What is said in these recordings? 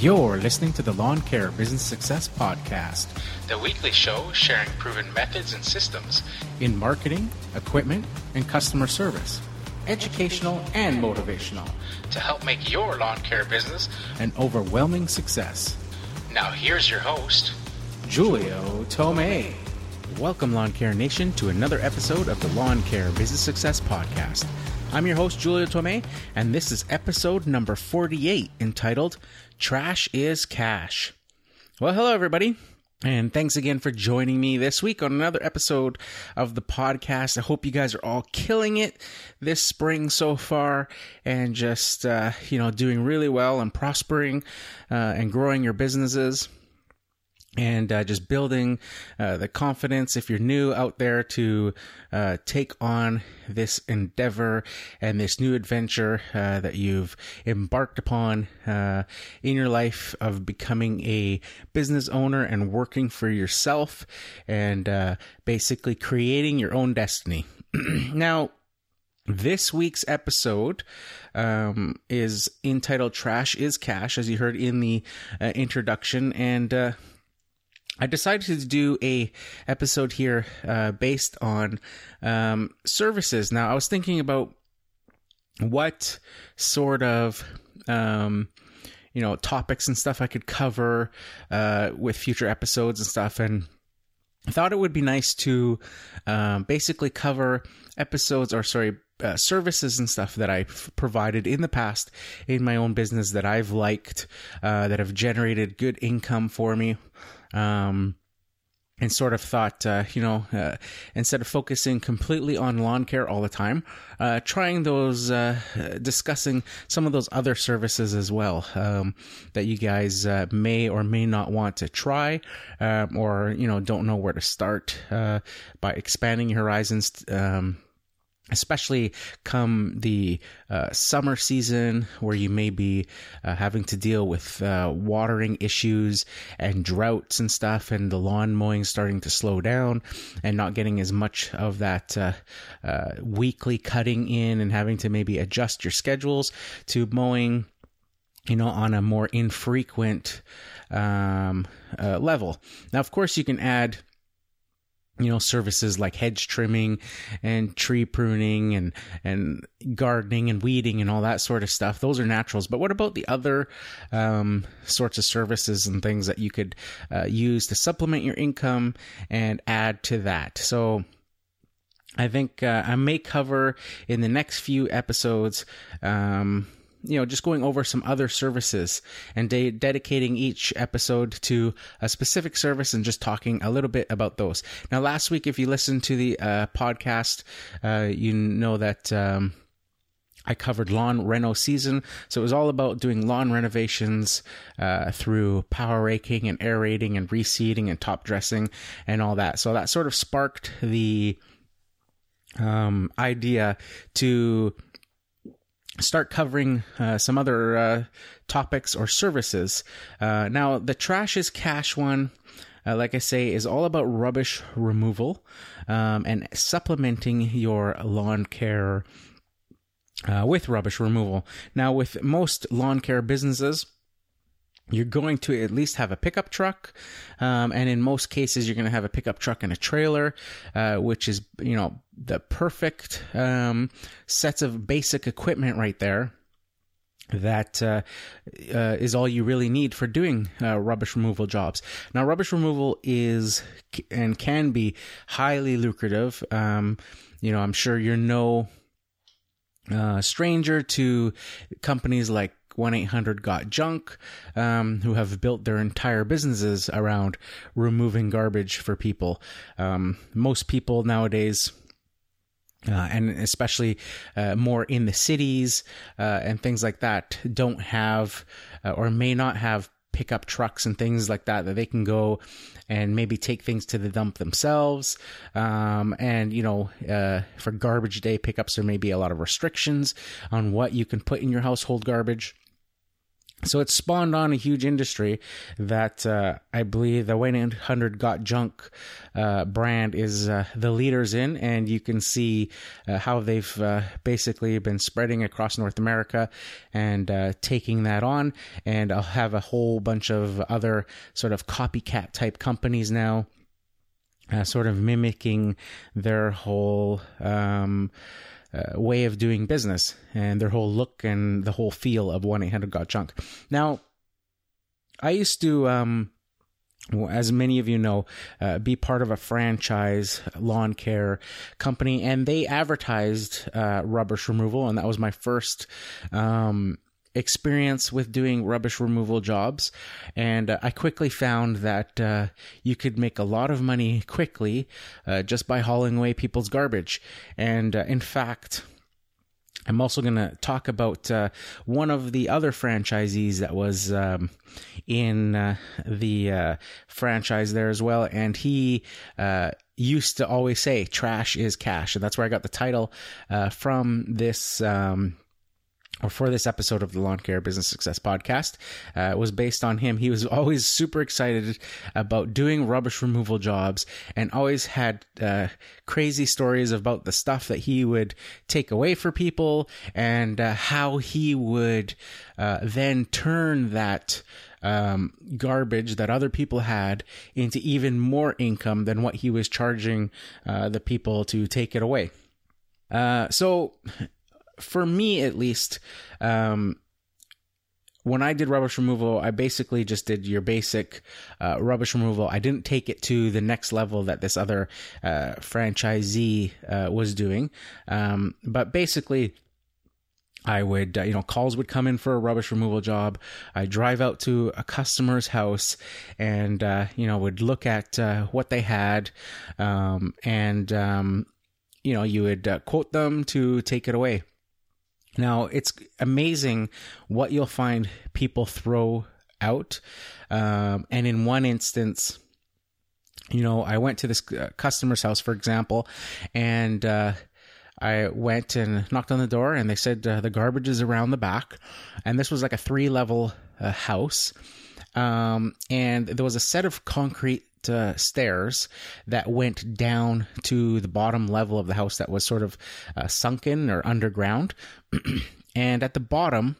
You're listening to the Lawn Care Business Success Podcast, the weekly show sharing proven methods and systems in marketing, equipment, and customer service, educational and motivational, to help make your lawn care business an overwhelming success. Now, here's your host, Julio Tomei. Welcome, Lawn Care Nation, to another episode of the Lawn Care Business Success Podcast. I'm your host, Julio Tomei, and this is episode number 48 entitled Trash is Cash. Well, hello, everybody. And thanks again for joining me this week on another episode of the podcast. I hope you guys are all killing it this spring so far and just, uh, you know, doing really well and prospering uh, and growing your businesses and uh, just building uh, the confidence if you're new out there to uh, take on this endeavor and this new adventure uh, that you've embarked upon uh, in your life of becoming a business owner and working for yourself and uh, basically creating your own destiny. now, this week's episode um, is entitled Trash is Cash, as you heard in the introduction. And I decided to do a episode here uh, based on um, services. Now, I was thinking about what sort of um, you know topics and stuff I could cover uh, with future episodes and stuff, and I thought it would be nice to um, basically cover episodes or sorry uh, services and stuff that I've provided in the past in my own business that I've liked, uh, that have generated good income for me. Um, and sort of thought, uh, you know, uh, instead of focusing completely on lawn care all the time, uh, trying those, uh, discussing some of those other services as well um, that you guys uh, may or may not want to try, um, or you know, don't know where to start uh, by expanding your horizons. Um, especially come the uh, summer season where you may be uh, having to deal with uh, watering issues and droughts and stuff and the lawn mowing starting to slow down and not getting as much of that uh, uh, weekly cutting in and having to maybe adjust your schedules to mowing you know on a more infrequent um, uh, level. Now of course you can add you know services like hedge trimming and tree pruning and and gardening and weeding and all that sort of stuff. Those are naturals. But what about the other um, sorts of services and things that you could uh, use to supplement your income and add to that? So I think uh, I may cover in the next few episodes um, you know, just going over some other services and de- dedicating each episode to a specific service and just talking a little bit about those. Now, last week, if you listened to the uh, podcast, uh, you know that. Um, I covered lawn reno season. So it was all about doing lawn renovations uh, through power raking and aerating and reseeding and top dressing and all that. So that sort of sparked the um, idea to start covering uh, some other uh, topics or services. Uh, now, the trash is cash one. Uh, like I say, is all about rubbish removal um, and supplementing your lawn care uh, with rubbish removal. Now, with most lawn care businesses, you're going to at least have a pickup truck, um, and in most cases, you're going to have a pickup truck and a trailer, uh, which is you know the perfect um, sets of basic equipment right there. That uh, uh, is all you really need for doing uh, rubbish removal jobs. Now, rubbish removal is and can be highly lucrative. Um, you know, I'm sure you're no uh, stranger to companies like 1 800 Got Junk, um, who have built their entire businesses around removing garbage for people. Um, most people nowadays uh, and especially uh, more in the cities uh, and things like that, don't have uh, or may not have pickup trucks and things like that that they can go and maybe take things to the dump themselves. Um, and, you know, uh, for garbage day pickups, there may be a lot of restrictions on what you can put in your household garbage. So it spawned on a huge industry that uh, I believe the 1-800 Got Junk uh, brand is uh, the leaders in, and you can see uh, how they've uh, basically been spreading across North America and uh, taking that on. And I'll have a whole bunch of other sort of copycat type companies now. sort of mimicking their whole um, uh, way of doing business and their whole look and the whole feel of 1 800 Got Junk. Now, I used to, um, as many of you know, uh, be part of a franchise lawn care company, and they advertised uh, rubbish removal, and that was my first um, experience with doing rubbish removal jobs, and uh, I quickly found that uh, you could make a lot of money quickly uh, just by hauling away people's garbage. And uh, in fact, I'm also going to talk about uh, one of the other franchisees that was um, in uh, the franchise there as well. And he used to always say, trash is cash. And that's where I got the title from this. Um, or for this episode of the Lawn Care Business Success Podcast uh, was based on him. He was always super excited about doing rubbish removal jobs and always had uh, crazy stories about the stuff that he would take away for people and uh, how he would uh, then turn that. Um, garbage that other people had into even more income than what he was charging uh, the people to take it away. Uh, so for me at least, um, when I did rubbish removal, I basically just did your basic uh, rubbish removal. I didn't take it to the next level that this other uh, franchisee uh, was doing. Um, but basically, I would, uh, you know, calls would come in for a rubbish removal job. I drive out to a customer's house and, uh, you know, would look at uh, what they had um, and, um, you know, you would quote them to take it away. Now, it's amazing what you'll find people throw out. Um, and in one instance, you know, I went to this uh, customer's house, for example, and uh, I went and knocked on the door, and they said uh, the garbage is around the back. And this was like a three level uh, house. Um, and there was a set of concrete uh, stairs that went down to the bottom level of the house that was sort of uh, sunken or underground. and at the bottom,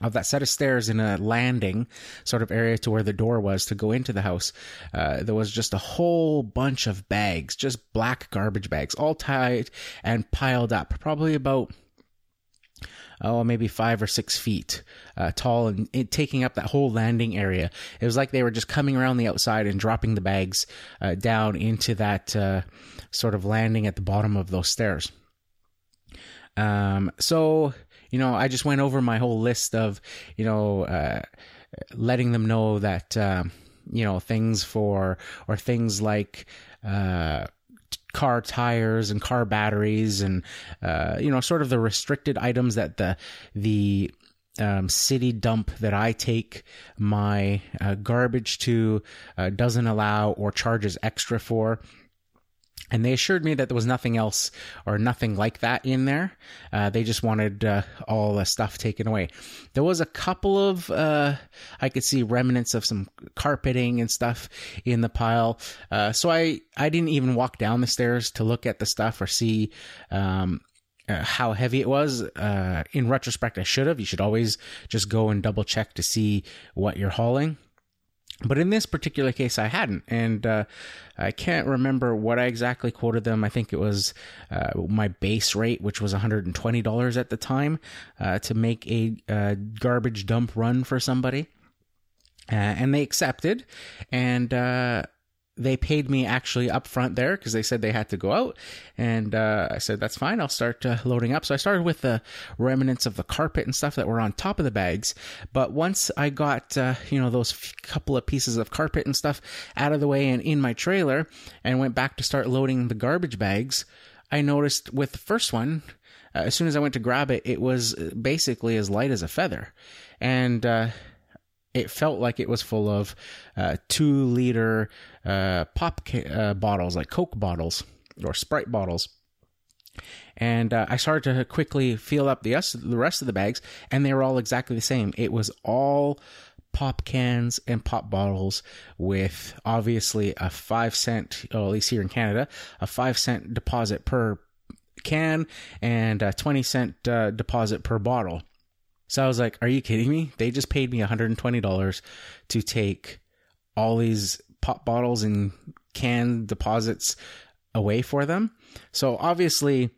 of that set of stairs in a landing sort of area to where the door was to go into the house, uh, there was just a whole bunch of bags, just black garbage bags, all tied and piled up, probably about oh, maybe five or six feet uh, tall and it, taking up that whole landing area. It was like they were just coming around the outside and dropping the bags uh, down into that uh, sort of landing at the bottom of those stairs. Um, so, you know, I just went over my whole list of, you know, uh, letting them know that, um, you know, things for, or things like, uh, car tires and car batteries and uh, you know sort of the restricted items that the the um, city dump that I take my uh, garbage to uh, doesn't allow or charges extra for. And they assured me that there was nothing else or nothing like that in there. Uh, they just wanted uh, all the stuff taken away. There was a couple of, uh, I could see remnants of some carpeting and stuff in the pile. Uh, so I, I didn't even walk down the stairs to look at the stuff or see um, uh, how heavy it was. Uh, in retrospect, I should have. You should always just go and double check to see what you're hauling. But in this particular case, I hadn't, and uh, I can't remember what I exactly quoted them. I think it was uh, my base rate, which was $120 at the time, uh, to make a uh, garbage dump run for somebody. Uh, and they accepted, and uh, they paid me actually up front there because they said they had to go out. And uh, I said, that's fine. I'll start uh, loading up. So I started with the remnants of the carpet and stuff that were on top of the bags. But once I got, uh, you know, those couple of pieces of carpet and stuff out of the way and in my trailer and went back to start loading the garbage bags, I noticed with the first one, uh, as soon as I went to grab it, it was basically as light as a feather. And, uh, it felt like it was full of uh, two liter uh, pop ca- uh, bottles, like Coke bottles or Sprite bottles. And uh, I started to quickly fill up the rest, the rest of the bags, and they were all exactly the same. It was all pop cans and pop bottles with obviously a five cent, or at least here in Canada, a five cent deposit per can and a 20 cent uh, deposit per bottle. So I was like, are you kidding me? They just paid me $120 to take all these pop bottles and can deposits away for them. So obviously,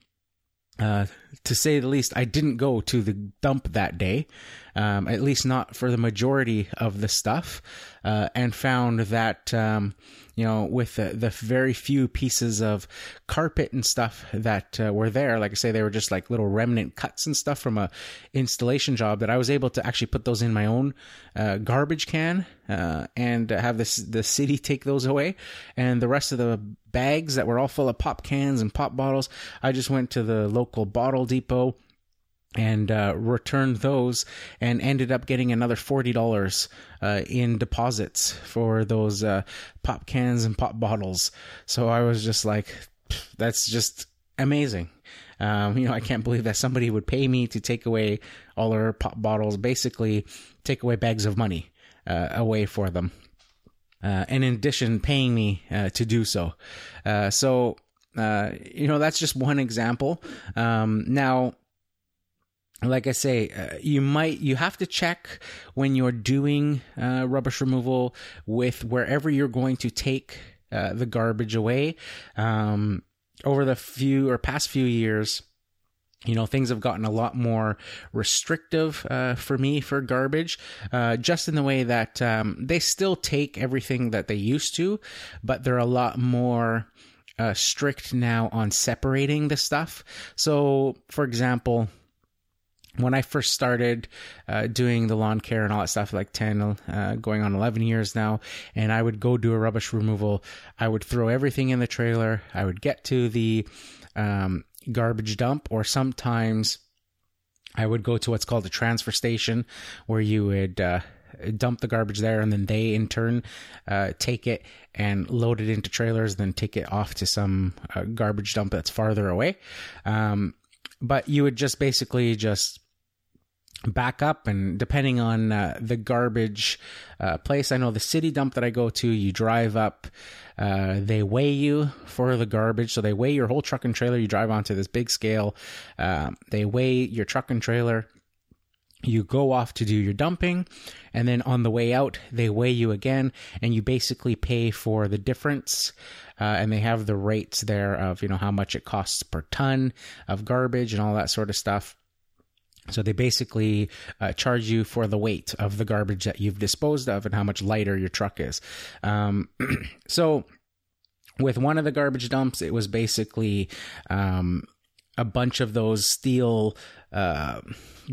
uh, to say the least, I didn't go to the dump that day, um, at least not for the majority of the stuff, uh, and found that, um, you know, with the, the, very few pieces of carpet and stuff that uh, were there, like I say, they were just like little remnant cuts and stuff from a installation job that I was able to actually put those in my own uh, garbage can uh, and have this the city take those away, and the rest of the bags that were all full of pop cans and pop bottles, I just went to the local bottle depot and uh, returned those and ended up getting another $40 uh, in deposits for those uh, pop cans and pop bottles. So I was just like, that's just amazing. Um, you know, I can't believe that somebody would pay me to take away all their pop bottles, basically take away bags of money uh, away for them. Uh, and in addition, paying me uh, to do so. so, you know, that's just one example. Um, now, like I say, uh, you might you have to check when you're doing uh, rubbish removal with wherever you're going to take uh, the garbage away. Um, over the few or past few years, you know things have gotten a lot more restrictive uh, for me for garbage uh, just in the way that um, they still take everything that they used to but they're a lot more uh, strict now on separating the stuff so for example when I first started uh, doing the lawn care and all that stuff, like 10, uh, going on 11 years now, and I would go do a rubbish removal, I would throw everything in the trailer. I would get to the um, garbage dump, or sometimes I would go to what's called a transfer station where you would. Uh, dump the garbage there and then they in turn uh, take it and load it into trailers then take it off to some uh, garbage dump that's farther away um, but you would just basically just back up and depending on uh, the garbage uh, place i know the city dump that i go to you drive up uh, they weigh you for the garbage. So they weigh your whole truck and trailer. You drive onto this big scale um, they weigh your truck and trailer. You go off to do your dumping and then on the way out they weigh you again and you basically pay for the difference uh, and they have the rates there of you know how much it costs per ton of garbage and all that sort of stuff so they basically uh, charge you for the weight of the garbage that you've disposed of and how much lighter your truck is. Um, so with one of the garbage dumps, it was basically um, a bunch of those steel uh,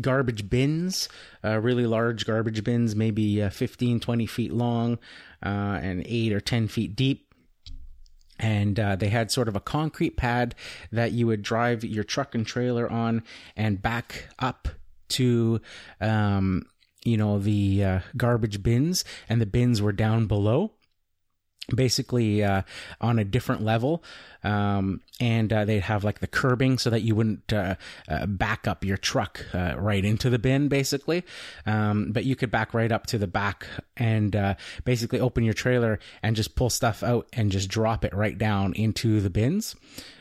garbage bins, uh, really large garbage bins, maybe uh, 15, 20 feet long uh, and 8 or 10 feet deep and uh, they had sort of a concrete pad that you would drive your truck and trailer on and back up to um, you know the uh, garbage bins and the bins were down below basically uh, on a different level um, and uh, they'd have like the curbing so that you wouldn't uh, uh back up your truck uh, right into the bin basically. Um, but you could back right up to the back and uh, basically open your trailer and just pull stuff out and just drop it right down into the bins.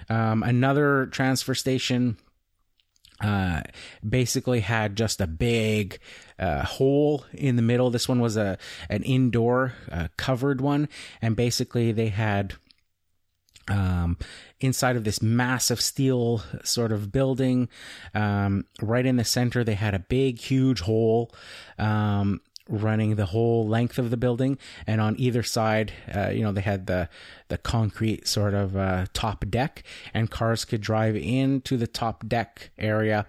Um, another transfer station uh, basically had just a big uh, hole in the middle. This one was a an indoor uh, covered one, and basically they had um, inside of this massive steel sort of building, um, right in the center, they had a big, huge hole. Um, running the whole length of the building, and on either side, uh, you know, they had the the concrete sort of uh, top deck, and cars could drive into the top deck area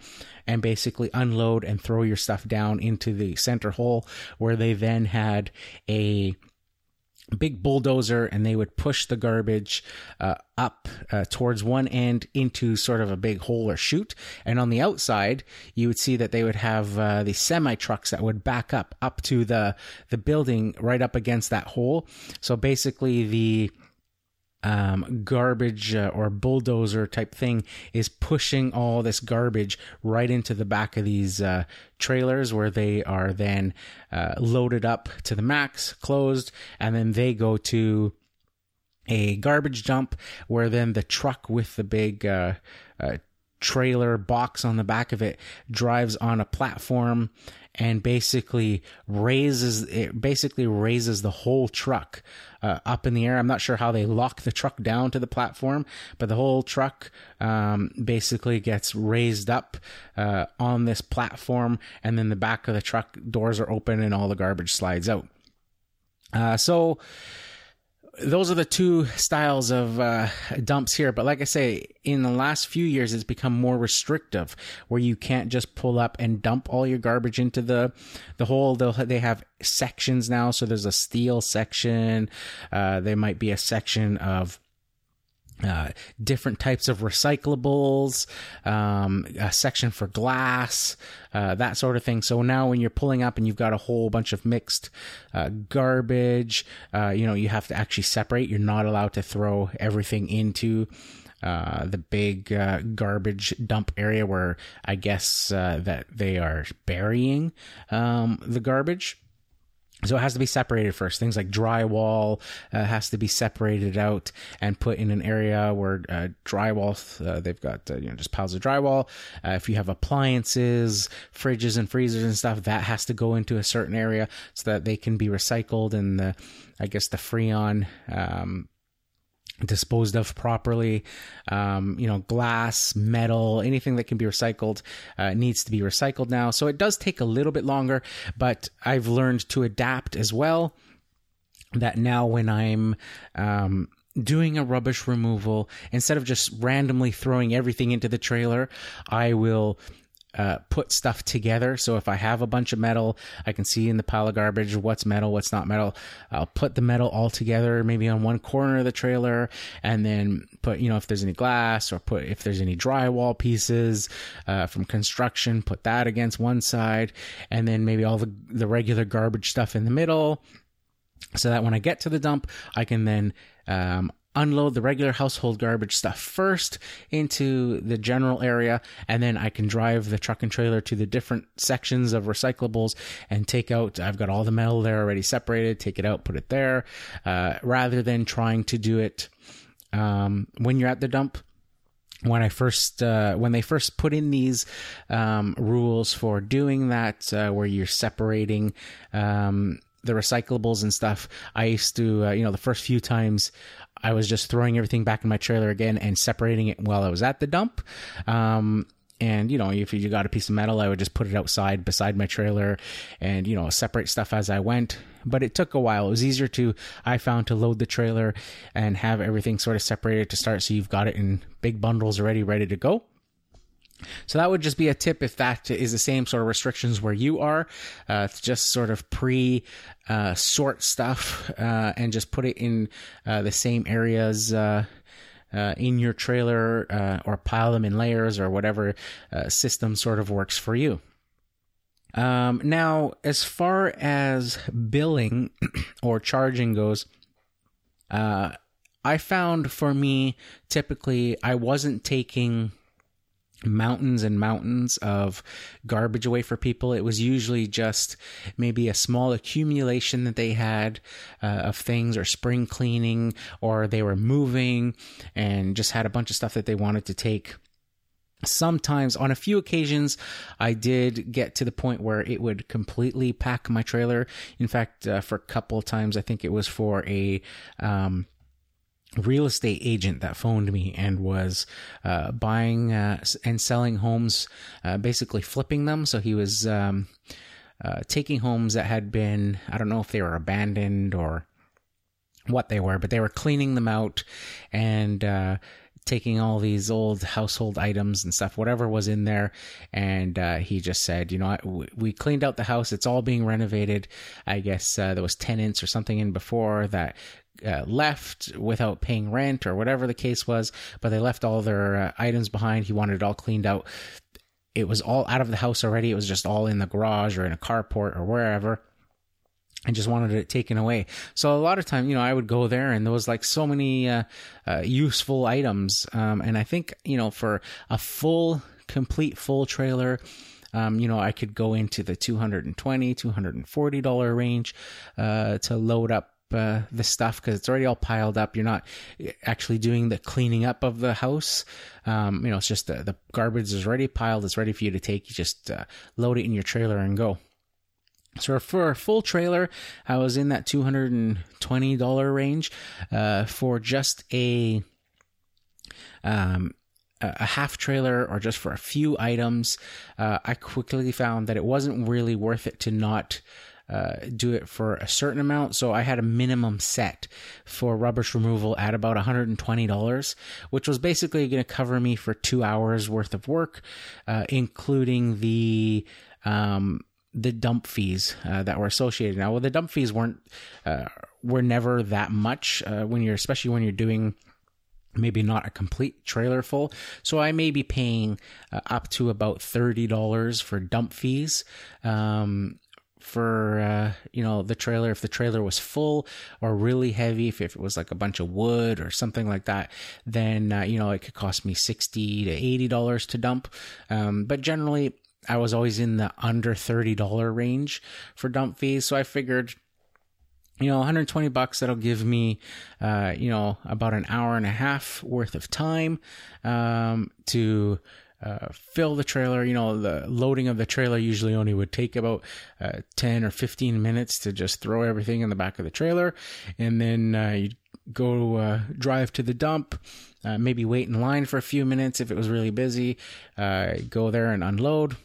and basically unload and throw your stuff down into the center hole, where they then had a big bulldozer and they would push the garbage uh, up uh, towards one end into sort of a big hole or chute. And on the outside you would see that they would have uh, these semi trucks that would back up up to the the building right up against that hole. So basically the um, garbage uh, or bulldozer type thing is pushing all this garbage right into the back of these uh, trailers where they are then uh, loaded up to the max, closed, and then they go to a garbage dump where then the truck with the big uh, uh, trailer box on the back of it drives on a platform and basically raises it basically raises the whole truck uh, up in the air. I'm not sure how they lock the truck down to the platform, but the whole truck um, basically gets raised up uh, on this platform, and then the back of the truck doors are open and all the garbage slides out. Uh, so those are the two styles of uh, dumps here. But like I say, in the last few years, it's become more restrictive, where you can't just pull up and dump all your garbage into the the hole. They'll they have sections now, so there's a steel section. Uh, there might be a section of uh, different types of recyclables, um, a section for glass, uh, that sort of thing. So now when you're pulling up and you've got a whole bunch of mixed uh, garbage, uh, you know, you have to actually separate. You're not allowed to throw everything into uh, the big garbage dump area where I guess that they are burying um, the garbage. So it has to be separated first. Things like drywall uh, has to be separated out and put in an area where uh, drywall. Uh, they've got uh, you know just piles of drywall. Uh, if you have appliances, fridges and freezers and stuff, that has to go into a certain area so that they can be recycled and the I guess the freon um, disposed of properly. Um, you know, glass, metal, anything that can be recycled uh, needs to be recycled now. So it does take a little bit longer, but I've learned to adapt as well. That now when I'm um, doing a rubbish removal, instead of just randomly throwing everything into the trailer, I will uh, put stuff together. So if I have a bunch of metal, I can see in the pile of garbage what's metal, what's not metal. I'll put the metal all together, maybe on one corner of the trailer, and then put, you know, if there's any glass or put if there's any drywall pieces uh, from construction, put that against one side, and then maybe all the the regular garbage stuff in the middle. So that when I get to the dump, I can then um, unload the regular household garbage stuff first into the general area and then I can drive the truck and trailer to the different sections of recyclables and take out I've got all the metal there already separated take it out put it there uh, rather than trying to do it um, when you're at the dump. When I first uh, when they first put in these um, rules for doing that, uh, where you're separating um, the recyclables and stuff, I used to uh, you know the first few times I was just throwing everything back in my trailer again and separating it while I was at the dump. Um, and you know, if you got a piece of metal, I would just put it outside beside my trailer, and you know, separate stuff as I went. But it took a while. It was easier to, I found, to load the trailer and have everything sort of separated to start, so you've got it in big bundles already, ready to go. So that would just be a tip if that is the same sort of restrictions where you are. Uh, just sort of pre uh, sort stuff uh, and just put it in uh, the same areas. Uh, uh, in your trailer, or pile them in layers, or whatever system sort of works for you. Um, now, as far as billing or charging goes, I found for me typically I wasn't taking mountains and mountains of garbage away for people. It was usually just maybe a small accumulation that they had uh, of things or spring cleaning or they were moving and just had a bunch of stuff that they wanted to take. Sometimes, on a few occasions, I did get to the point where it would completely pack my trailer. In fact, uh, for a couple of times, I think it was for a um, real estate agent that phoned me and was uh, buying uh, and selling homes, uh, basically flipping them. So he was um, uh, taking homes that had been, I don't know if they were abandoned or what they were, but they were cleaning them out and uh, taking all these old household items and stuff, whatever was in there. And uh, he just said, you know, we cleaned out the house. It's all being renovated. I guess uh, there was tenants or something in before that uh, left without paying rent or whatever the case was, but they left all their uh, items behind. He wanted it all cleaned out. It was all out of the house already. It was just all in the garage or in a carport or wherever. I just wanted it taken away. So a lot of time, you know, I would go there and there was like so many uh, uh, useful items. Um, and I think, you know, for a full, complete full trailer, um, you know, I could go into the 220 $240 range uh, to load up uh, the stuff because it's already all piled up. You're not actually doing the cleaning up of the house. Um, you know, it's just the, the garbage is already piled. It's ready for you to take. You just uh, load it in your trailer and go. So for a full trailer, I was in that two hundred and twenty dollar range. Uh, for just a um, a half trailer or just for a few items, uh, I quickly found that it wasn't really worth it to not. Uh, do it for a certain amount. So I had a minimum set for rubbish removal at about $120, which was basically going to cover me for two hours worth of work, uh, including the, um, the dump fees uh, that were associated. Now, well, the dump fees weren't uh, were never that much uh, when you're, especially when you're doing maybe not a complete trailer full. So I may be paying uh, up to about thirty dollars for dump fees. Um, for uh, you know the trailer if the trailer was full or really heavy if, if it was like a bunch of wood or something like that then uh, you know it could cost me 60 to 80 dollars to dump um, but generally I was always in the under $30 range for dump fees. So I figured, you know, 120 bucks, that'll give me, uh, you know, about an hour and a half worth of time, um, to, uh, fill the trailer. You know, the loading of the trailer usually only would take about uh, 10 or 15 minutes to just throw everything in the back of the trailer. And then uh, you go uh, drive to the dump, uh, maybe wait in line for a few minutes if it was really busy, go there and unload,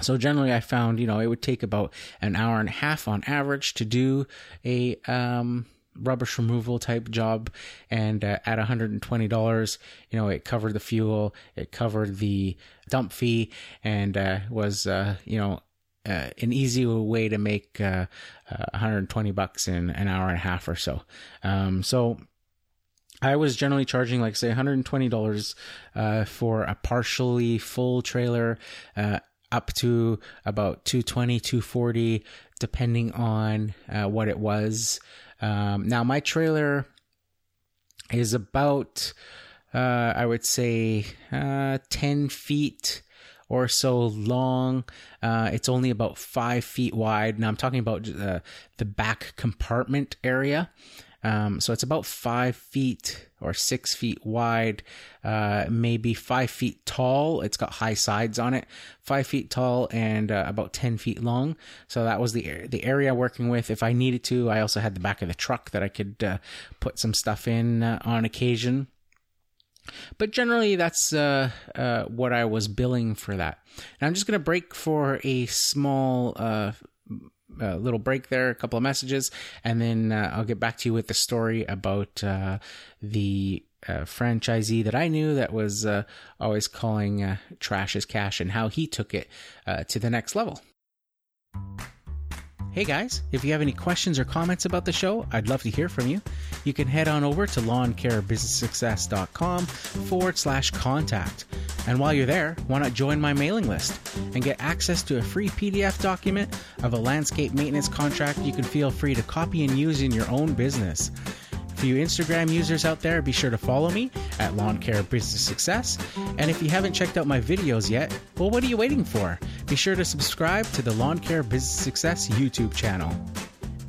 so generally, I found you know it would take about an hour and a half on average to do a um, rubbish removal type job, and uh, at $120, you know it covered the fuel, it covered the dump fee, and uh, was uh, you know uh, an easy way to make uh, 120 bucks in an hour and a half or so. Um, so I was generally charging like say $120 uh, for a partially full trailer uh, up to about 220, 240, depending on uh, what it was. Um, now, my trailer is about, uh, I would say, uh, 10 feet or so long. Uh, it's only about five feet wide. Now, I'm talking about uh, the back compartment area. Um, so it's about five feet or six feet wide, uh, maybe five feet tall. It's got high sides on it, five feet tall and uh, about 10 feet long. So that was the, the area working with. If I needed to, I also had the back of the truck that I could uh, put some stuff in uh, on occasion. But generally, that's uh, uh, what I was billing for that. Now I'm just going to break for a small uh, a little break there, a couple of messages, and then uh, I'll get back to you with the story about uh, the uh, franchisee that I knew that was uh, always calling uh, trash as cash and how he took it to the next level. Hey guys, if you have any questions or comments about the show, I'd love to hear from you. You can head on over to lawncarebusinesssuccess.com forward slash contact. And while you're there, why not join my mailing list and get access to a free PDF document of a landscape maintenance contract you can feel free to copy and use in your own business. For you Instagram users out there, be sure to follow me at Lawn Care Business Success. And if you haven't checked out my videos yet, well, what are you waiting for? Be sure to subscribe to the Lawn Care Business Success YouTube channel.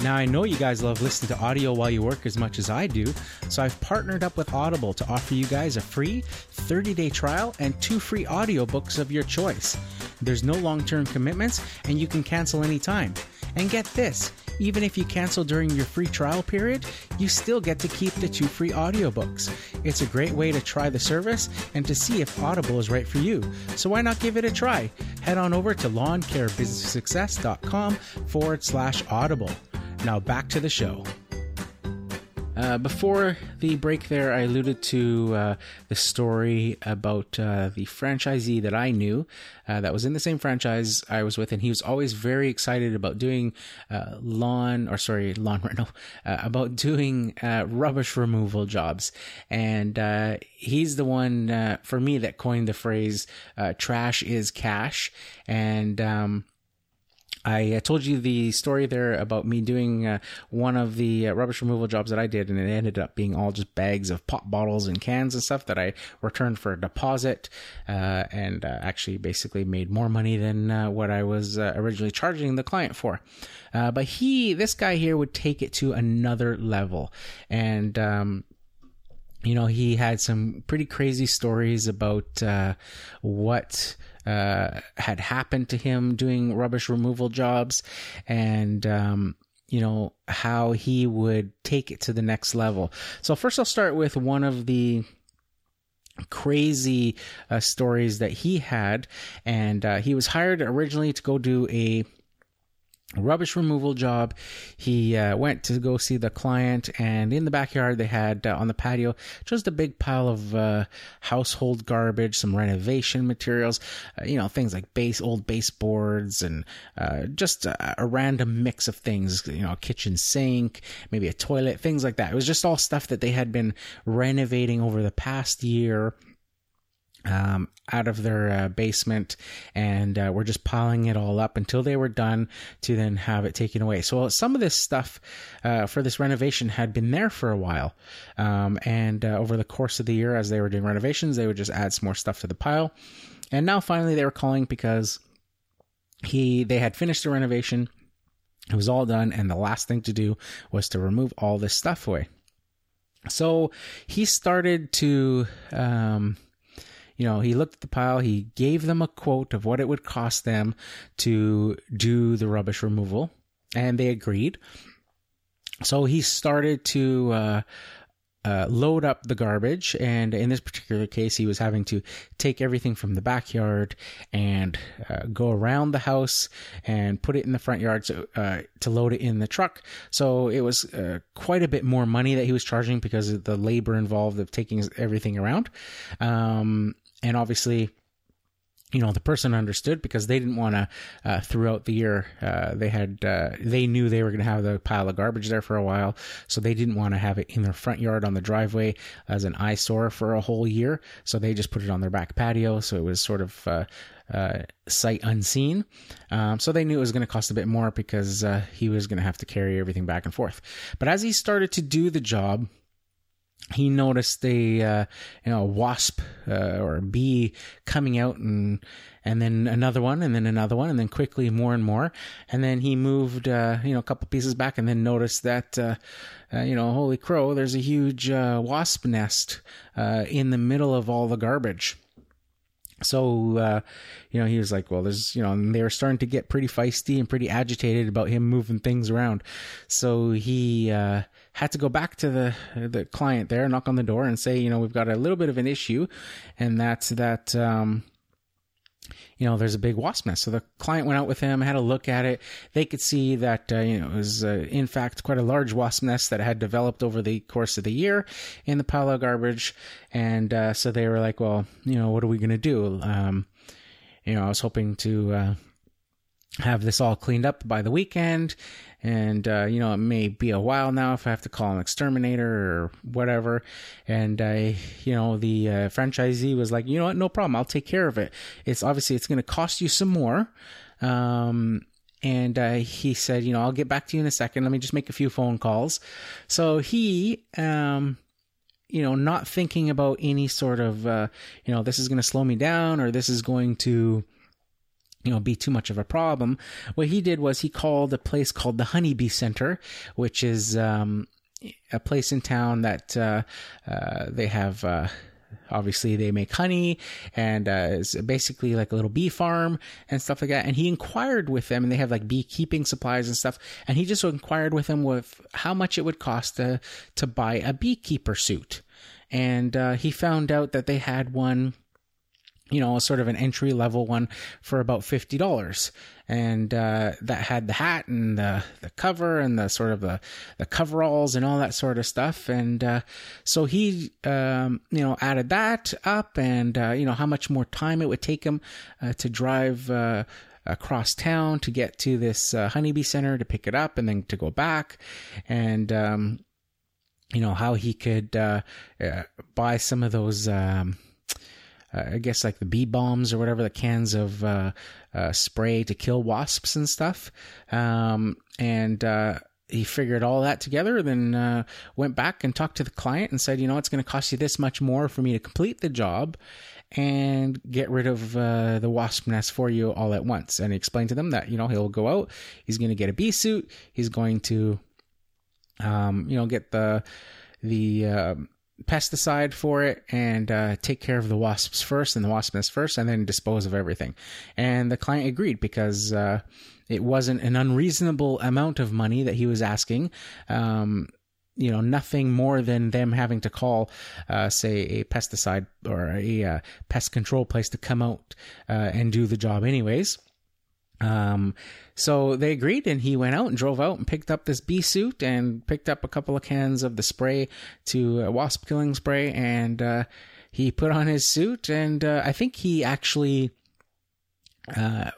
Now, I know you guys love listening to audio while you work as much as I do, so I've partnered up with Audible to offer you guys a free 30 day trial and two free audiobooks of your choice. There's no long term commitments, and you can cancel anytime. And get this even if you cancel during your free trial period, you still get to keep the two free audiobooks. It's a great way to try the service and to see if Audible is right for you. So why not give it a try? Head on over to lawncarebusinesssuccess.com forward slash audible. Now back to the show. Uh, before the break, there, I alluded to uh, the story about uh, the franchisee that I knew uh, that was in the same franchise I was with, and he was always very excited about doing uh, lawn, or sorry, lawn rental, about doing rubbish removal jobs. And he's the one for me that coined the phrase "trash is cash," and um, I uh, told you the story there about me doing uh, one of the uh, rubbish removal jobs that I did, and it ended up being all just bags of pop bottles and cans and stuff that I returned for a deposit, uh, and uh, actually basically made more money than uh, what I was originally charging the client for. but he, this guy here, would take it to another level, and um, you know, he had some pretty crazy stories about uh, what uh, had happened to him doing rubbish removal jobs and, um, you know, how he would take it to the next level. So, first, I'll start with one of the crazy uh, stories that he had. And uh, he was hired originally to go do a rubbish removal job. He uh, went to go see the client, and in the backyard, they had uh, on the patio just a big pile of uh, household garbage, some renovation materials, uh, you know, things like base old baseboards, and uh, just a, a, random mix of things, you know, a kitchen sink, maybe a toilet, things like that. It was just all stuff that they had been renovating over the past year um, out of their uh, basement and uh, we're just piling it all up until they were done to then have it taken away. So some of this stuff uh, for this renovation had been there for a while. Um, and uh, over the course of the year, as they were doing renovations, they would just add some more stuff to the pile. And now finally they were calling because he they had finished the renovation. It was all done, and the last thing to do was to remove all this stuff away. So he started to um, you know, he looked at the pile, he gave them a quote of what it would cost them to do the rubbish removal, and they agreed. So he started to uh, uh, load up the garbage, and in this particular case, he was having to take everything from the backyard and uh, go around the house and put it in the front yard to, uh, to load it in the truck. So it was uh, quite a bit more money that he was charging because of the labor involved of taking everything around. Um, and obviously you know the person understood because they didn't want to uh, throughout the year uh, they had uh, they knew they were going to have the pile of garbage there for a while so they didn't want to have it in their front yard on the driveway as an eyesore for a whole year so they just put it on their back patio so it was sort of uh, uh, sight unseen. Um, so they knew it was going to cost a bit more because uh, he was going to have to carry everything back and forth. But as he started to do the job he noticed a uh, you know a wasp uh, or a bee coming out and and then another one and then another one and then quickly more and more. And then he moved uh, you know a couple pieces back and then noticed that uh, uh, you know holy crow there's a huge uh, wasp nest in the middle of all the garbage so uh, you know he was like well there's you know and they were starting to get pretty feisty and pretty agitated about him moving things around so he uh, had to go back to the the client there, knock on the door, and say, you know, we've got a little bit of an issue, and that's that. Um, you know, there's a big wasp nest. So the client went out with him, had a look at it. They could see that, uh, you know, it was, uh, in fact, quite a large wasp nest that had developed over the course of the year in the pile of garbage. And, uh, so they were like, well, you know, what are we going to do? Um, you know, I was hoping to, uh, have this all cleaned up by the weekend and uh, you know it may be a while now if I have to call an exterminator or whatever. And I, you know, the uh, franchisee was like, you know what, no problem, I'll take care of it. It's obviously it's going to cost you some more. Um, and uh, he said, you know, I'll get back to you in a second. Let me just make a few phone calls. So he, um, you know, not thinking about any sort of, uh, you know, this is going to slow me down or this is going to you know, be too much of a problem. What he did was he called a place called the Honeybee Center, which is um, a place in town that uh, uh, they have. Uh, obviously, they make honey, and uh, it's basically like a little bee farm and stuff like that. And he inquired with them, and they have like beekeeping supplies and stuff. And he just inquired with them with how much it would cost to to buy a beekeeper suit. And uh, he found out that they had one you know, sort of an entry level one for about $50. And, uh, that had the hat and the, the cover and the sort of the, the coveralls and all that sort of stuff. And, uh, so he, um, you know, added that up and, uh, you know, how much more time it would take him, uh, to drive, uh, across town to get to this uh, honeybee center to pick it up and then to go back and um, you know how he could buy some of those um, uh, I guess like the bee bombs or whatever, the cans of uh, uh, spray to kill wasps and stuff. Um, and uh, he figured all that together, then uh, went back and talked to the client and said, you know, it's going to cost you this much more for me to complete the job and get rid of uh, the wasp nest for you all at once. And he explained to them that, you know, he'll go out, he's going to get a bee suit, he's going to, um, you know, get the, the, uh, pesticide for it and uh, take care of the wasps first and the wasp nest first and then dispose of everything. And the client agreed because uh, it wasn't an unreasonable amount of money that he was asking. Um, you know, nothing more than them having to call, uh, say, a pesticide or a uh, pest control place to come out uh, and do the job, anyways. Um, so they agreed, and he went out and drove out and picked up this bee suit and picked up a couple of cans of the spray to uh, wasp killing spray, and uh, he put on his suit, and uh, I think he actually uh,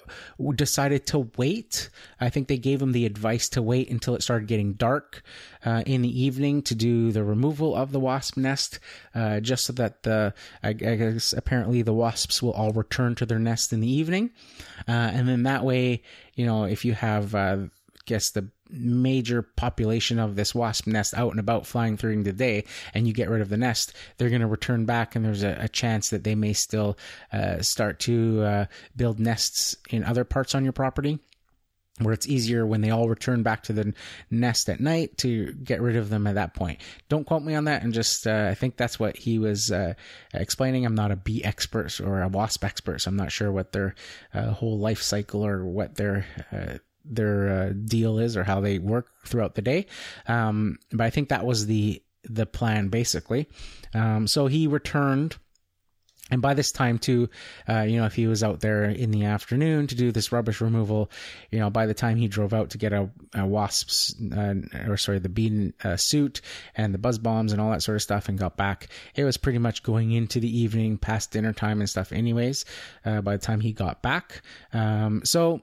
decided to wait. I think they gave him the advice to wait until it started getting dark uh, in the evening to do the removal of the wasp nest, uh, just so that the I, guess apparently the wasps will all return to their nest in the evening, uh, and then that way, you know, if you have uh, guess the major population of this wasp nest out and about flying during the day and you get rid of the nest they're going to return back and there's a, a, chance that they may still uh, start to uh, build nests in other parts on your property where it's easier when they all return back to the nest at night to get rid of them at that point. Don't quote me on that, and just uh, I think that's what he was uh, explaining. I'm not a bee expert or a wasp expert, so I'm not sure what their uh, whole life cycle or what their uh, their uh, deal is or how they work throughout the day. Um, but I think that was the the plan basically. Um, so he returned. And by this time, too, uh, you know, if he was out there in the afternoon to do this rubbish removal, you know, by the time he drove out to get a, a wasp's, uh, or sorry, the bean uh, suit and the buzz bombs and all that sort of stuff and got back, it was pretty much going into the evening past dinner time and stuff, anyways, uh, by the time he got back. Um, so,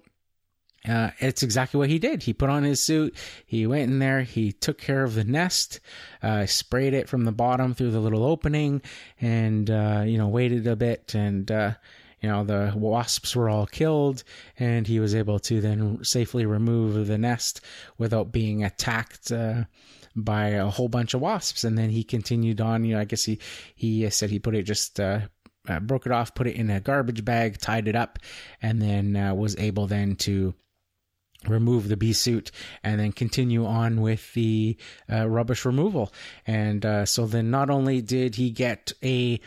uh, it's exactly what he did. He put on his suit. He went in there. He took care of the nest, uh, sprayed it from the bottom through the little opening, and uh, you know waited a bit. And uh, you know the wasps were all killed, and he was able to then safely remove the nest without being attacked uh, by a whole bunch of wasps. And then he continued on. You know, I guess he he said he put it just. Uh, broke it off, put it in a garbage bag, tied it up, and then was able then to remove the bee suit and then continue on with the uh, rubbish removal. And uh, so then not only did he get a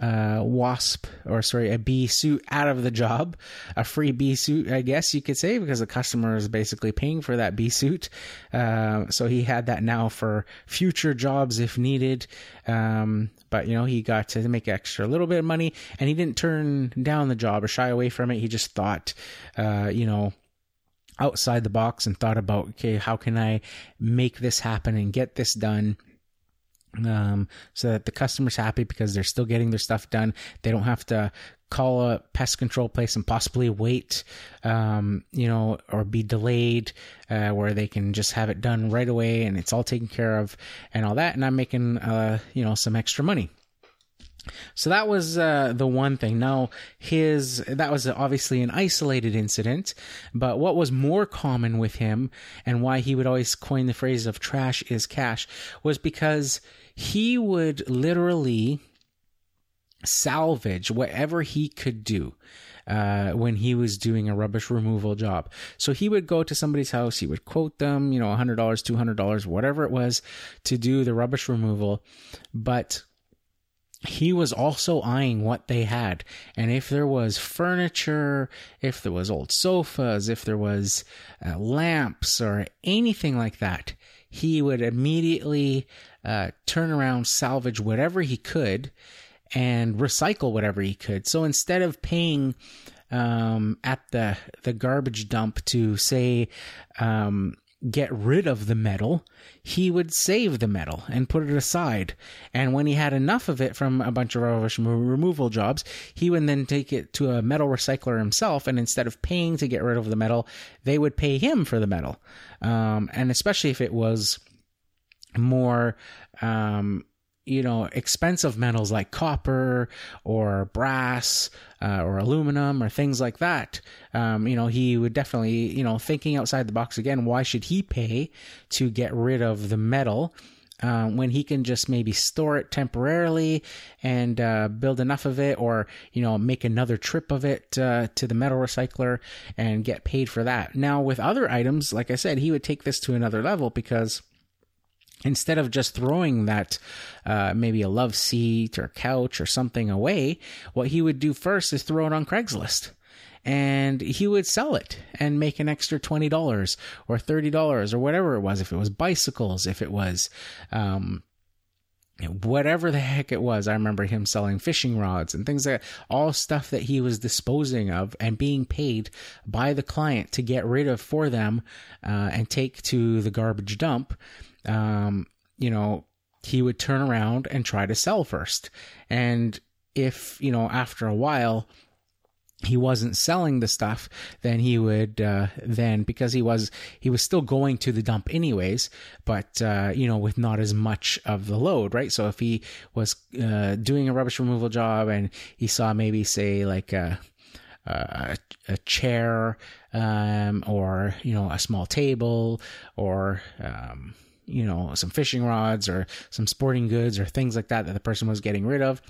uh, wasp or sorry a bee suit out of the job a free bee suit i guess you could say because the customer is basically paying for that bee suit. Uh, so he had that now for future jobs if needed. Um, but you know he got to make extra a little bit of money and he didn't turn down the job or shy away from it. He just thought uh, you know outside the box and thought about, okay, how can I make this happen and get this done? Um, so that the customer's happy because they're still getting their stuff done. They don't have to call a pest control place and possibly wait, um, you know, or be delayed, uh, where they can just have it done right away and it's all taken care of and all that. And I'm making, uh, you know, some extra money. So that was uh, the one thing. Now, his that was obviously an isolated incident, but what was more common with him and why he would always coin the phrase of "trash is cash" was because he would literally salvage whatever he could do. Uh, when he was doing a rubbish removal job. So he would go to somebody's house, he would quote them, you know, $100, $200, whatever it was to do the rubbish removal. But he was also eyeing what they had. And if there was furniture, if there was old sofas, if there was uh, lamps or anything like that, he would immediately uh, turn around, salvage whatever he could, and recycle whatever he could. So instead of paying um, at the the garbage dump to say um, get rid of the metal, he would save the metal and put it aside. And when he had enough of it from a bunch of rubbish removal jobs, he would then take it to a metal recycler himself. And instead of paying to get rid of the metal, they would pay him for the metal. Um, and especially if it was more, um, you know expensive metals like copper or brass uh, or aluminum or things like that um, you know he would definitely you know thinking outside the box again why should he pay to get rid of the metal uh, when he can just maybe store it temporarily and uh, build enough of it, or you know, make another trip of it uh, to the metal recycler and get paid for that. Now, with other items, like I said, he would take this to another level because instead of just throwing that uh, maybe a love seat or couch or something away, what he would do first is throw it on Craigslist and he would sell it and make an extra $20 or $30 or whatever it was. If it was bicycles, if it was, um, whatever the heck it was. I remember him selling fishing rods and things like that, all stuff that he was disposing of and being paid by the client to get rid of for them uh, and take to the garbage dump. Um, you know, he would turn around and try to sell first. And if, you know, after a while, he wasn't selling the stuff, then he would uh, then because he was he was still going to the dump anyways, but uh, you know with not as much of the load, right? So if he was uh, doing a rubbish removal job and he saw maybe say like a a, a chair um, or you know a small table or um, you know some fishing rods or some sporting goods or things like that that the person was getting rid of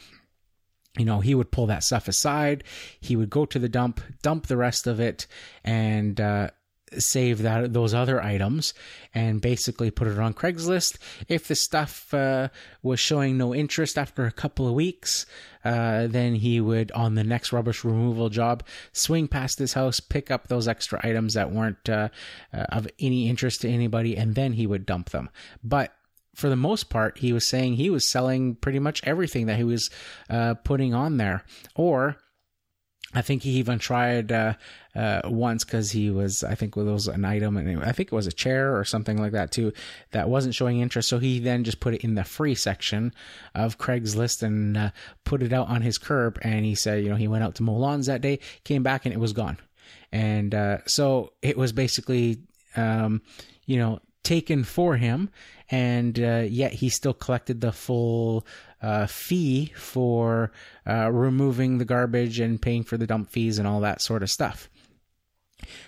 you know, he would pull that stuff aside. He would go to the dump, dump the rest of it, and uh, save that those other items, and basically put it on Craigslist. If the stuff uh, was showing no interest after a couple of weeks, uh, then he would, on the next rubbish removal job, swing past his house, pick up those extra items that weren't uh, uh, of any interest to anybody, and then he would dump them. But for the most part, he was saying he was selling pretty much everything that he was uh, putting on there. Or I think he even tried uh, uh, once because he was, I think, it was an item, and I think it was a chair or something like that too, that wasn't showing interest. So he then just put it in the free section of Craigslist and uh, put it out on his curb. And he said, you know, he went out to mow lawns that day, came back, and it was gone. And uh, so it was basically, um, you know, taken for him, and uh, yet he still collected the full uh, fee for uh, removing the garbage and paying for the dump fees and all that sort of stuff.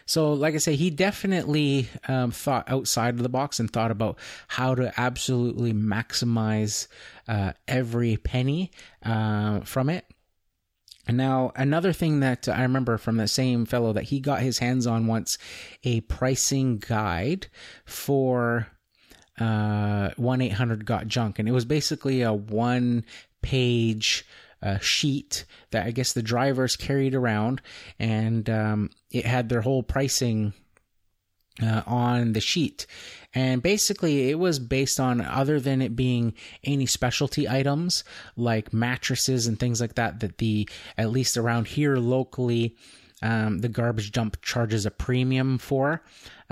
So, like I say, he definitely um, thought outside of the box and thought about how to absolutely maximize uh, every penny uh, from it. And now, another thing that I remember from the same fellow that he got his hands on once a pricing guide for uh, 1 800 Got Junk. And it was basically a one page uh, sheet that I guess the drivers carried around, and um, it had their whole pricing uh, on the sheet. And basically, it was based on, other than it being any specialty items like mattresses and things like that, that the, at least around here locally, um, the garbage dump charges a premium for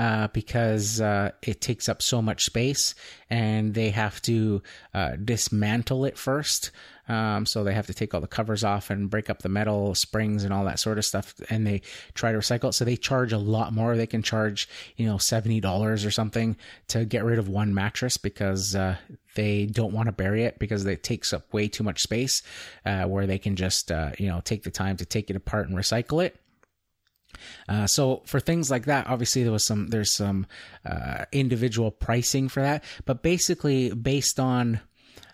uh, because uh, it takes up so much space and they have to uh, dismantle it first. Um, so they have to take all the covers off and break up the metal springs and all that sort of stuff. And they try to recycle it. So they charge a lot more. They can charge, you know, $70 or something to get rid of one mattress because uh, they don't want to bury it because it takes up way too much space uh, where they can just, uh, you know, take the time to take it apart and recycle it. Uh, so for things like that, obviously there was some there's some uh, individual pricing for that, but basically based on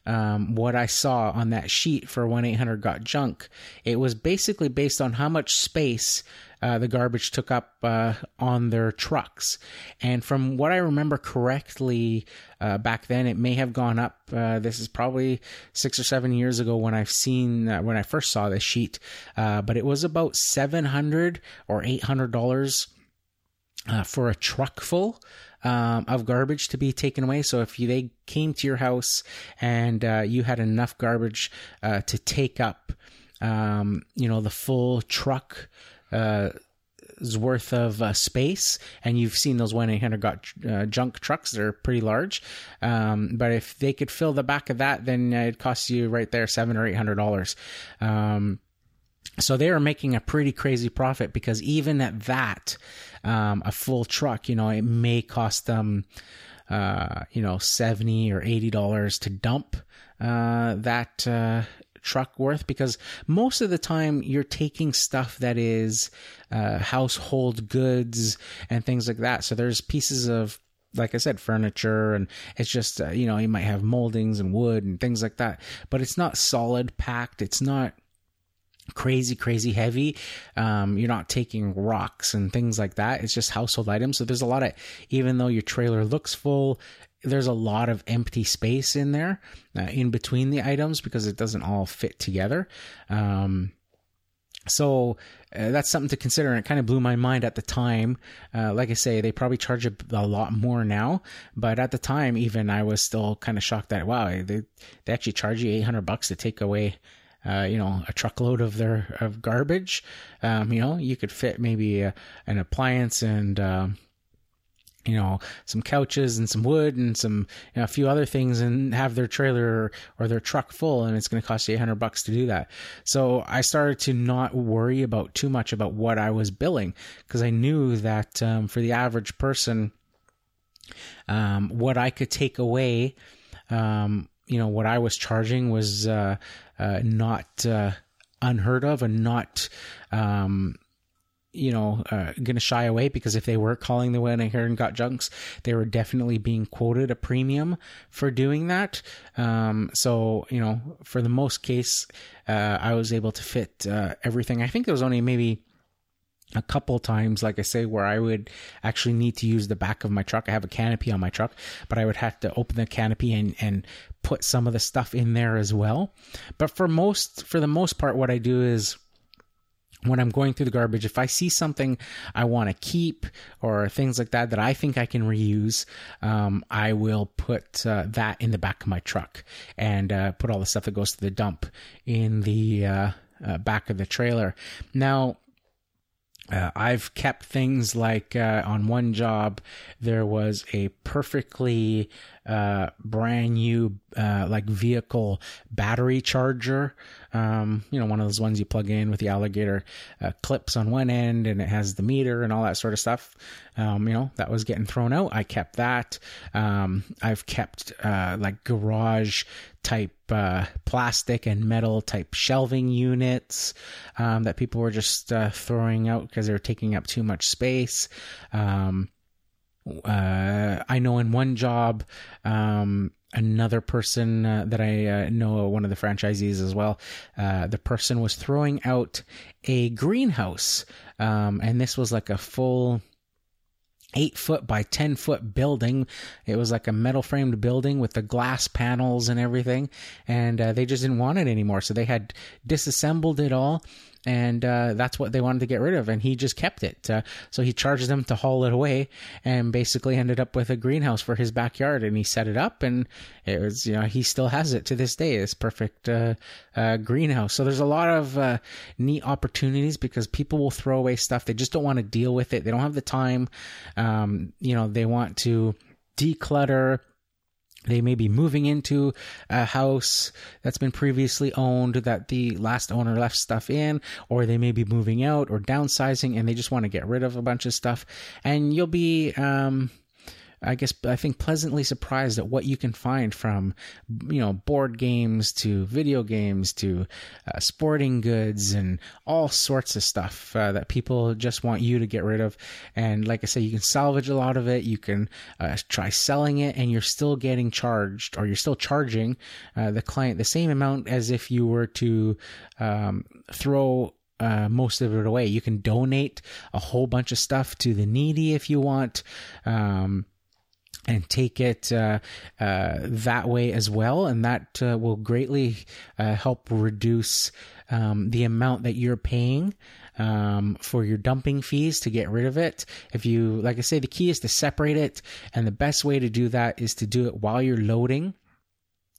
um, what I saw on that sheet for 1 800 Got Junk, it was basically based on how much space uh, the garbage took up uh, on their trucks. And from what I remember correctly uh, back then, it may have gone up. Uh, this is probably six or seven years ago when I've seen uh, when I first saw this sheet, uh, but it was about seven hundred or eight hundred dollars for a truck full. Um, of garbage to be taken away. So if you, they came to your house and you had enough garbage to take up, um, you know, the full truck uh, worth of uh, space, and you've seen those one eight hundred got uh, junk trucks; they're pretty large. Um, but if they could fill the back of that, then it costs you right there seven or eight hundred dollars. Um, so they are making a pretty crazy profit because even at that, um, a full truck, you know, it may cost them uh, you know, 70 or $80 to dump, uh, that, uh, truck worth because most of the time you're taking stuff that is uh, household goods and things like that. So there's pieces of like I said, furniture, and it's just, uh, you know, you might have moldings and wood and things like that, but it's not solid packed. It's not crazy, crazy heavy. Um, you're not taking rocks and things like that. It's just household items. So there's a lot of, even though your trailer looks full, there's a lot of empty space in there uh, in between the items because it doesn't all fit together. Um, so uh, that's something to consider. And it kind of blew my mind at the time. Uh, like I say, they probably charge a, a, lot more now, but at the time, even I was still kind of shocked that wow, they they actually charge you eight hundred bucks to take away. Uh, you know, a truckload of their of garbage. Um, you know, you could fit maybe a, an appliance and um, you know, some couches and some wood and some, you know, a few other things and have their trailer or their truck full and it's going to cost you 800 bucks to do that. So I started to not worry about too much about what I was billing because I knew that um, for the average person, um, what I could take away, um, you know, what I was charging was uh, uh, not uh, unheard of and not um, you know, uh, going to shy away because if they were calling the I Hear and Got Junks, they were definitely being quoted a premium for doing that. Um, so, you know, for the most case, uh, I was able to fit uh, everything. I think there was only maybe a couple times, like I say, where I would actually need to use the back of my truck. I have a canopy on my truck, but I would have to open the canopy and, and put some of the stuff in there as well. But for most, for the most part, what I do is, when I'm going through the garbage, if I see something I want to keep or things like that that I think I can reuse, um, I will put uh, that in the back of my truck and uh, put all the stuff that goes to the dump in the uh, uh back of the trailer. Now, uh, I've kept things like uh, on one job, there was a perfectly uh, brand new uh, like vehicle battery charger. Um, you know, one of those ones you plug in with the alligator uh, clips on one end, and it has the meter and all that sort of stuff. Um, you know, that was getting thrown out. I kept that. Um, I've kept uh, like garage type uh, plastic and metal type shelving units um, that people were just uh, throwing out because they were taking up too much space. Um, uh, I know in one job, um, another person uh, that I uh, know, one of the franchisees as well, uh, the person was throwing out a greenhouse. Um, and this was like a full eight foot by 10 foot building. It was like a metal framed building with the glass panels and everything. And uh, they just didn't want it anymore. So they had disassembled it all and uh, that's what they wanted to get rid of, and he just kept it. Uh, so he charged them to haul it away, and basically ended up with a greenhouse for his backyard, and he set it up, and it was you know he still has it to this day. This perfect uh, uh, greenhouse. So there's a lot of uh, neat opportunities because people will throw away stuff they just don't want to deal with it. They don't have the time. Um, you know they want to declutter they may be moving into a house that's been previously owned that the last owner left stuff in, or they may be moving out or downsizing and they just want to get rid of a bunch of stuff. And you'll be, um, I guess I think pleasantly surprised at what you can find from you know board games to video games to uh, sporting goods and all sorts of stuff uh, that people just want you to get rid of. And like I say, you can salvage a lot of it. You can uh, try selling it, and you're still getting charged, or you're still charging uh, the client the same amount as if you were to um, throw uh, most of it away. You can donate a whole bunch of stuff to the needy if you want. Um, and take it uh, uh, that way as well, and that uh, will greatly uh, help reduce um, the amount that you're paying um, for your dumping fees to get rid of it. If you, like I say, the key is to separate it, and the best way to do that is to do it while you're loading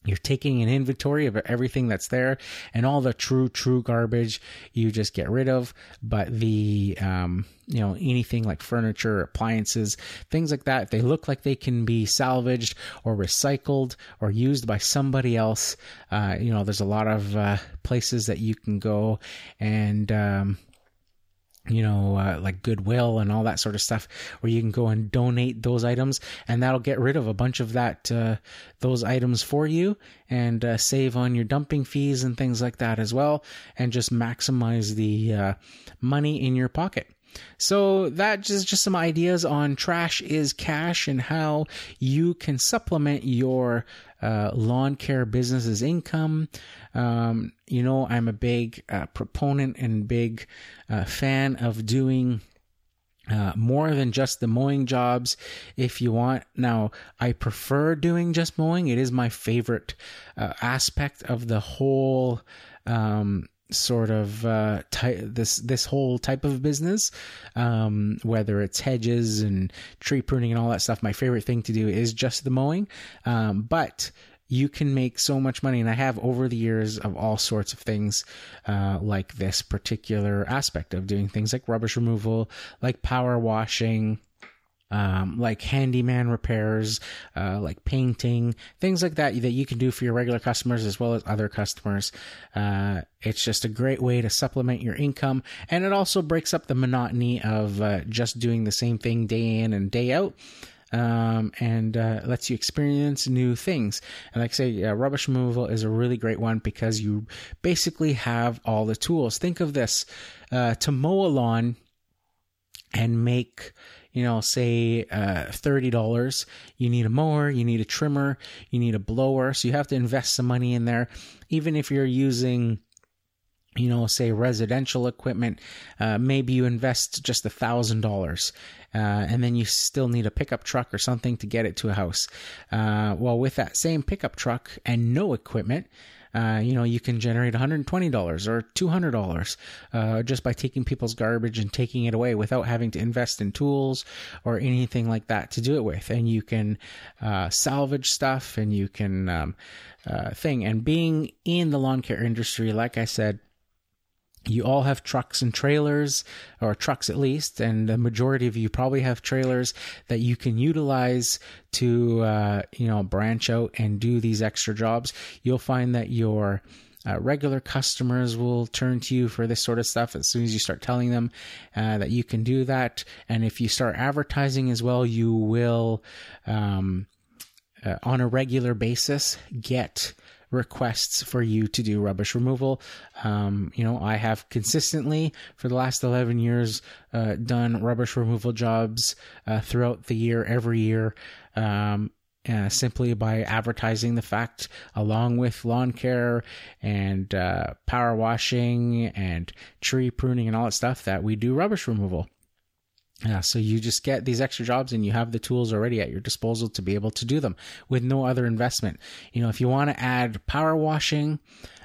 you're taking an inventory of everything that's there and all the true true garbage you just get rid of. But the um, you know anything like furniture appliances things like that they look like they can be salvaged or recycled or used by somebody else. Uh, you know there's a lot of uh, places that you can go and um, you know, uh, like Goodwill and all that sort of stuff, where you can go and donate those items, and that'll get rid of a bunch of that uh, those items for you, and uh, save on your dumping fees and things like that as well, and just maximize the uh, money in your pocket. So that is just some ideas on trash is cash and how you can supplement your uh, lawn care business's income. Um, you know, I'm a big uh, proponent and big uh, fan of doing. Uh, more than just the mowing jobs if you want. Now, I prefer doing just mowing. It is my favorite uh, aspect of the whole um, sort of uh, ty- this this whole type of business, um, whether it's hedges and tree pruning and all that stuff. My favorite thing to do is just the mowing, um, but you can make so much money, and I have over the years of all sorts of things, uh, like this particular aspect of doing things like rubbish removal, like power washing um, like handyman repairs, uh, like painting, things like that that you can do for your regular customers as well as other customers. Uh, it's just a great way to supplement your income, and it also breaks up the monotony of uh, just doing the same thing day in and day out. Um, and uh, lets you experience new things. And like I say, rubbish removal is a really great one because you basically have all the tools. Think of this uh, to mow a lawn and make you know, say uh, $30, you need a mower, you need a trimmer, you need a blower. So you have to invest some money in there. Even if you're using you know, say residential equipment, uh, maybe you invest just a thousand dollars, uh, and then you still need a pickup truck or something to get it to a house. Uh, well, with that same pickup truck and no equipment, uh, you know, you can generate $120 or $200 uh, just by taking people's garbage and taking it away without having to invest in tools or anything like that to do it with. And you can uh, salvage stuff and you can um, uh, thing. And being in the lawn care industry, like I said, you all have trucks and trailers, or trucks at least, and the majority of you probably have trailers that you can utilize to, uh, you know, branch out and do these extra jobs. You'll find that your uh, regular customers will turn to you for this sort of stuff as soon as you start telling them uh, that you can do that. And if you start advertising as well, you will, um, uh, on a regular basis, get requests for you to do rubbish removal. Um, you know, I have consistently for the last 11 years uh, done rubbish removal jobs uh, throughout the year, every year. Um, uh, simply by advertising the fact along with lawn care and uh, power washing and tree pruning and all that stuff that we do rubbish removal. Yeah, so you just get these extra jobs and you have the tools already at your disposal to be able to do them with no other investment. You know, if you want to add power washing,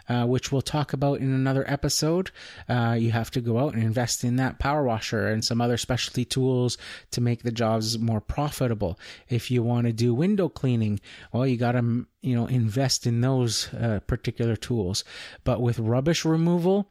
uh, which we'll talk about in another episode, uh, you have to go out and invest in that power washer and some other specialty tools to make the jobs more profitable. If you want to do window cleaning, well, you got to, you know, invest in those uh, particular tools. But with rubbish removal,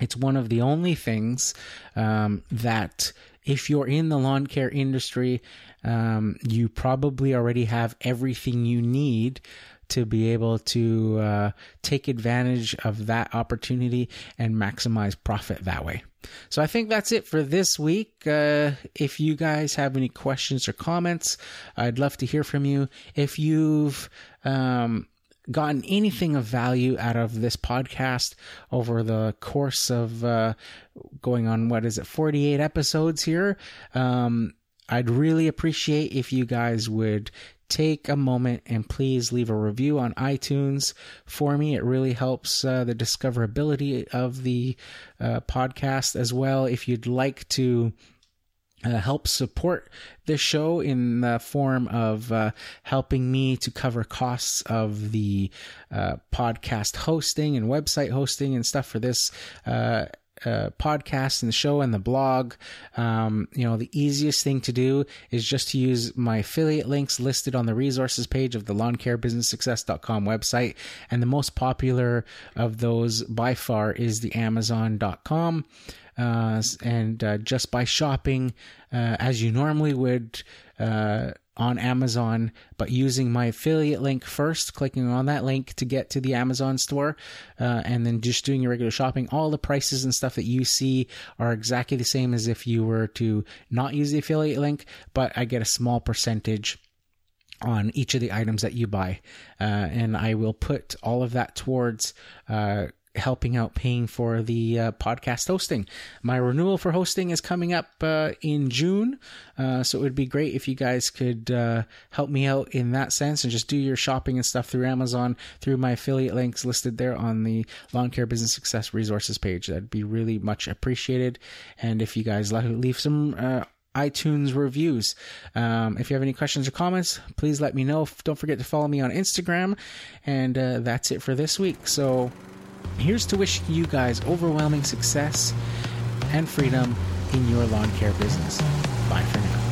it's one of the only things um, that if you're in the lawn care industry, um, you probably already have everything you need to be able to uh, take advantage of that opportunity and maximize profit that way. So I think that's it for this week. Uh, if you guys have any questions or comments, I'd love to hear from you. If you've um, gotten anything of value out of this podcast over the course of uh, going on, what is it, 48 episodes here, um, I'd really appreciate if you guys would take a moment and please leave a review on iTunes for me. It really helps uh, the discoverability of the uh, podcast as well. If you'd like to uh, help support this show in the form of uh, helping me to cover costs of the uh, podcast hosting and website hosting and stuff for this uh, podcast and the show and the blog. Um, you know, the easiest thing to do is just to use my affiliate links listed on the resources page of the lawncarebusinesssuccess.com website. And the most popular of those by far is the amazon.com uh, and uh, just by shopping uh, as you normally would uh, on Amazon, but using my affiliate link first, clicking on that link to get to the Amazon store, uh, and then just doing your regular shopping, all the prices and stuff that you see are exactly the same as if you were to not use the affiliate link, but I get a small percentage on each of the items that you buy. Uh, and I will put all of that towards uh, helping out paying for the uh, podcast hosting. My renewal for hosting is coming up uh, in June, uh, so it would be great if you guys could uh, help me out in that sense and just do your shopping and stuff through Amazon through my affiliate links listed there on the Lawn Care Business Success Resources page. That'd be really much appreciated. And if you guys like leave some uh, iTunes reviews. Um, if you have any questions or comments, please let me know. Don't forget to follow me on Instagram. And uh, that's it for this week. So here's to wishing you guys overwhelming success and freedom in your lawn care business. Bye for now.